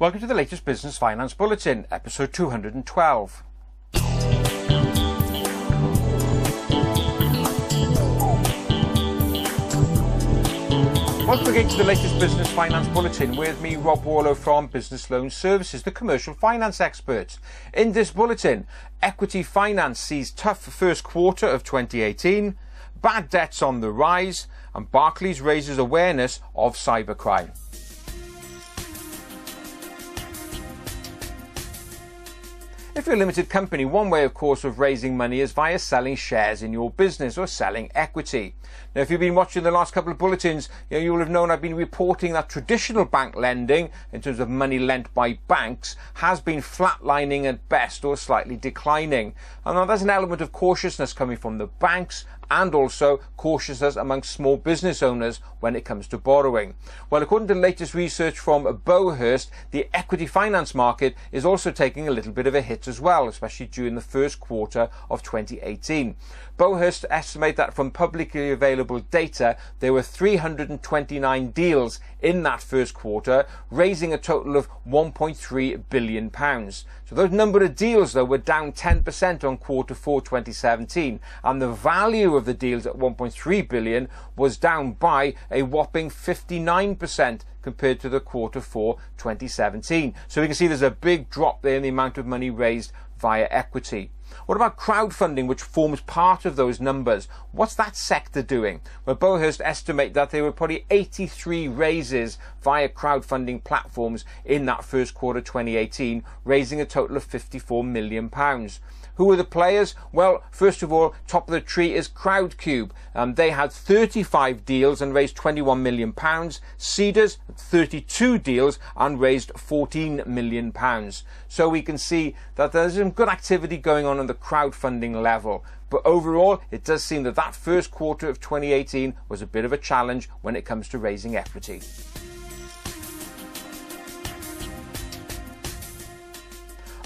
Welcome to the latest Business Finance Bulletin, episode 212. Welcome again to the latest Business Finance Bulletin with me, Rob Warlow from Business Loan Services, the commercial finance experts. In this bulletin, equity finance sees tough first quarter of 2018, bad debts on the rise, and Barclays raises awareness of cybercrime. You're a limited company, one way, of course, of raising money is via selling shares in your business or selling equity. Now, if you've been watching the last couple of bulletins, you, know, you will have known I've been reporting that traditional bank lending, in terms of money lent by banks, has been flatlining at best or slightly declining. And now there's an element of cautiousness coming from the banks and also cautiousness among small business owners when it comes to borrowing. Well, according to the latest research from Beauhurst, the equity finance market is also taking a little bit of a hit as well, especially during the first quarter of 2018. Beauhurst estimate that from publicly available data, there were 329 deals in that first quarter, raising a total of 1.3 billion pounds. So those number of deals though were down 10% on quarter 4 2017 and the value of the deals at 1.3 billion was down by a whopping 59% compared to the quarter 4 2017. So we can see there's a big drop there in the amount of money raised via equity. What about crowdfunding, which forms part of those numbers? What's that sector doing? Well, Beauhurst estimate that there were probably 83 raises via crowdfunding platforms in that first quarter 2018, raising a total of 54 million pounds. Who are the players? Well, first of all, top of the tree is Crowdcube. Um, they had 35 deals and raised 21 million pounds. Seedrs, 32 deals and raised 14 million pounds. So we can see that there's some good activity going on on the crowdfunding level. But overall, it does seem that that first quarter of 2018 was a bit of a challenge when it comes to raising equity.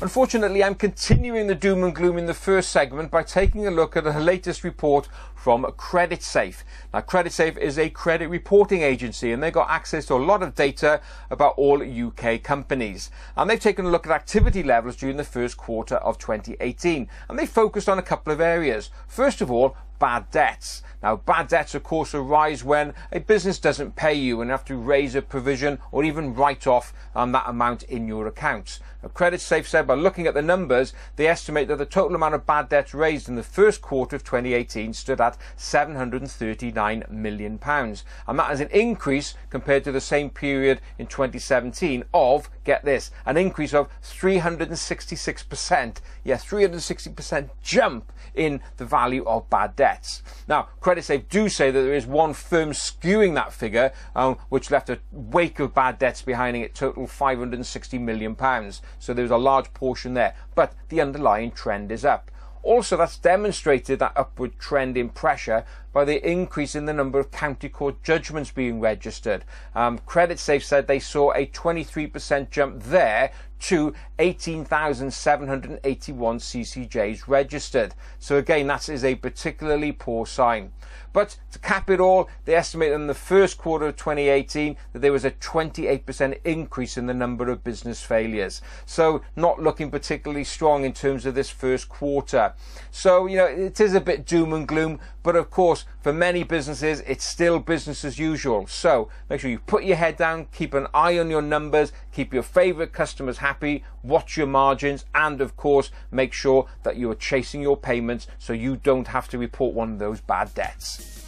Unfortunately, I'm continuing the doom and gloom in the first segment by taking a look at the latest report from CreditSafe. Now, CreditSafe is a credit reporting agency and they've got access to a lot of data about all UK companies. And they've taken a look at activity levels during the first quarter of 2018 and they focused on a couple of areas. First of all, bad debts. Now, bad debts, of course, arise when a business doesn't pay you and have to raise a provision or even write off um, that amount in your accounts. CreditSafe said by looking at the numbers, they estimate that the total amount of bad debts raised in the first quarter of 2018 stood at 739 million pounds, and that is an increase compared to the same period in 2017 of get this, an increase of 366%. Yeah, 360% jump in the value of bad debts. Now, CreditSafe do say that there is one firm skewing that figure, um, which left a wake of bad debts behind it, total 560 million pounds. So there's a large portion there, but the underlying trend is up. Also, that's demonstrated that upward trend in pressure by the increase in the number of county court judgments being registered. Um, CreditSafe said they saw a 23% jump there to 18,781 CCJs registered. So again, that is a particularly poor sign. But to cap it all, they estimate in the first quarter of 2018 that there was a 28% increase in the number of business failures. So not looking particularly strong in terms of this first quarter. So, you know, it is a bit doom and gloom, but of course, for many businesses, it's still business as usual. So make sure you put your head down, keep an eye on your numbers, keep your favorite customers happy, watch your margins, and of course, make sure that you are chasing your payments so you don't have to report one of those bad debts.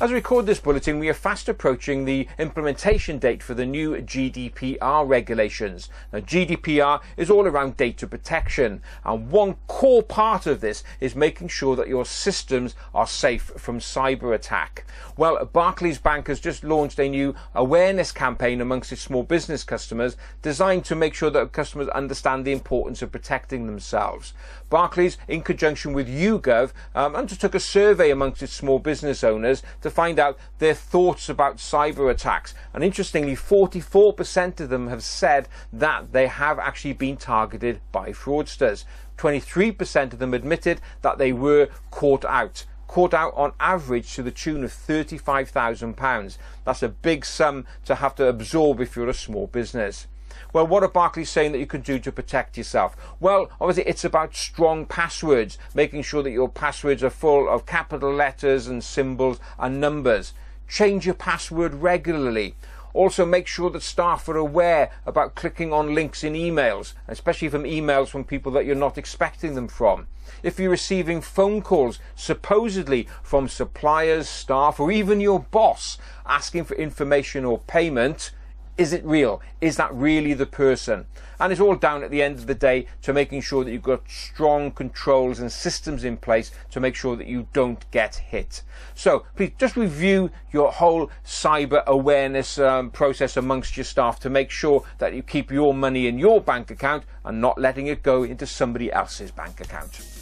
As we record this bulletin, we are fast approaching the implementation date for the new GDPR regulations. Now, GDPR is all around data protection, and one core part of this is making sure that your systems are safe from cyber attack. Well, Barclays Bank has just launched a new awareness campaign amongst its small business customers designed to make sure that customers understand the importance of protecting themselves. Barclays, in conjunction with YouGov, um, undertook a survey amongst its small business owners to find out their thoughts about cyber attacks. And interestingly, 44% of them have said that they have actually been targeted by fraudsters. 23% of them admitted that they were caught out. caught out on average to the tune of £35,000. That's a big sum to have to absorb if you're a small business. Well, what are Barclays saying that you can do to protect yourself? Well, obviously, it's about strong passwords, making sure that your passwords are full of capital letters and symbols and numbers. Change your password regularly. Also, make sure that staff are aware about clicking on links in emails, especially from emails from people that you're not expecting them from. If you're receiving phone calls, supposedly from suppliers, staff, or even your boss asking for information or payment, is it real? Is that really the person? And it's all down at the end of the day to making sure that you've got strong controls and systems in place to make sure that you don't get hit. So please just review your whole cyber awareness um, process amongst your staff to make sure that you keep your money in your bank account and not letting it go into somebody else's bank account.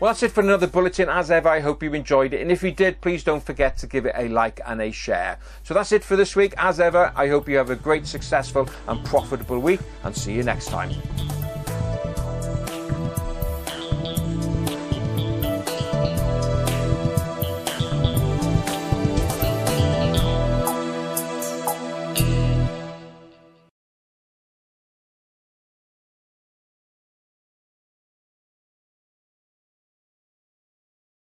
Well, that's it for another bulletin. As ever, I hope you enjoyed it. And if you did, please don't forget to give it a like and a share. So that's it for this week. As ever, I hope you have a great, successful, and profitable week. And see you next time.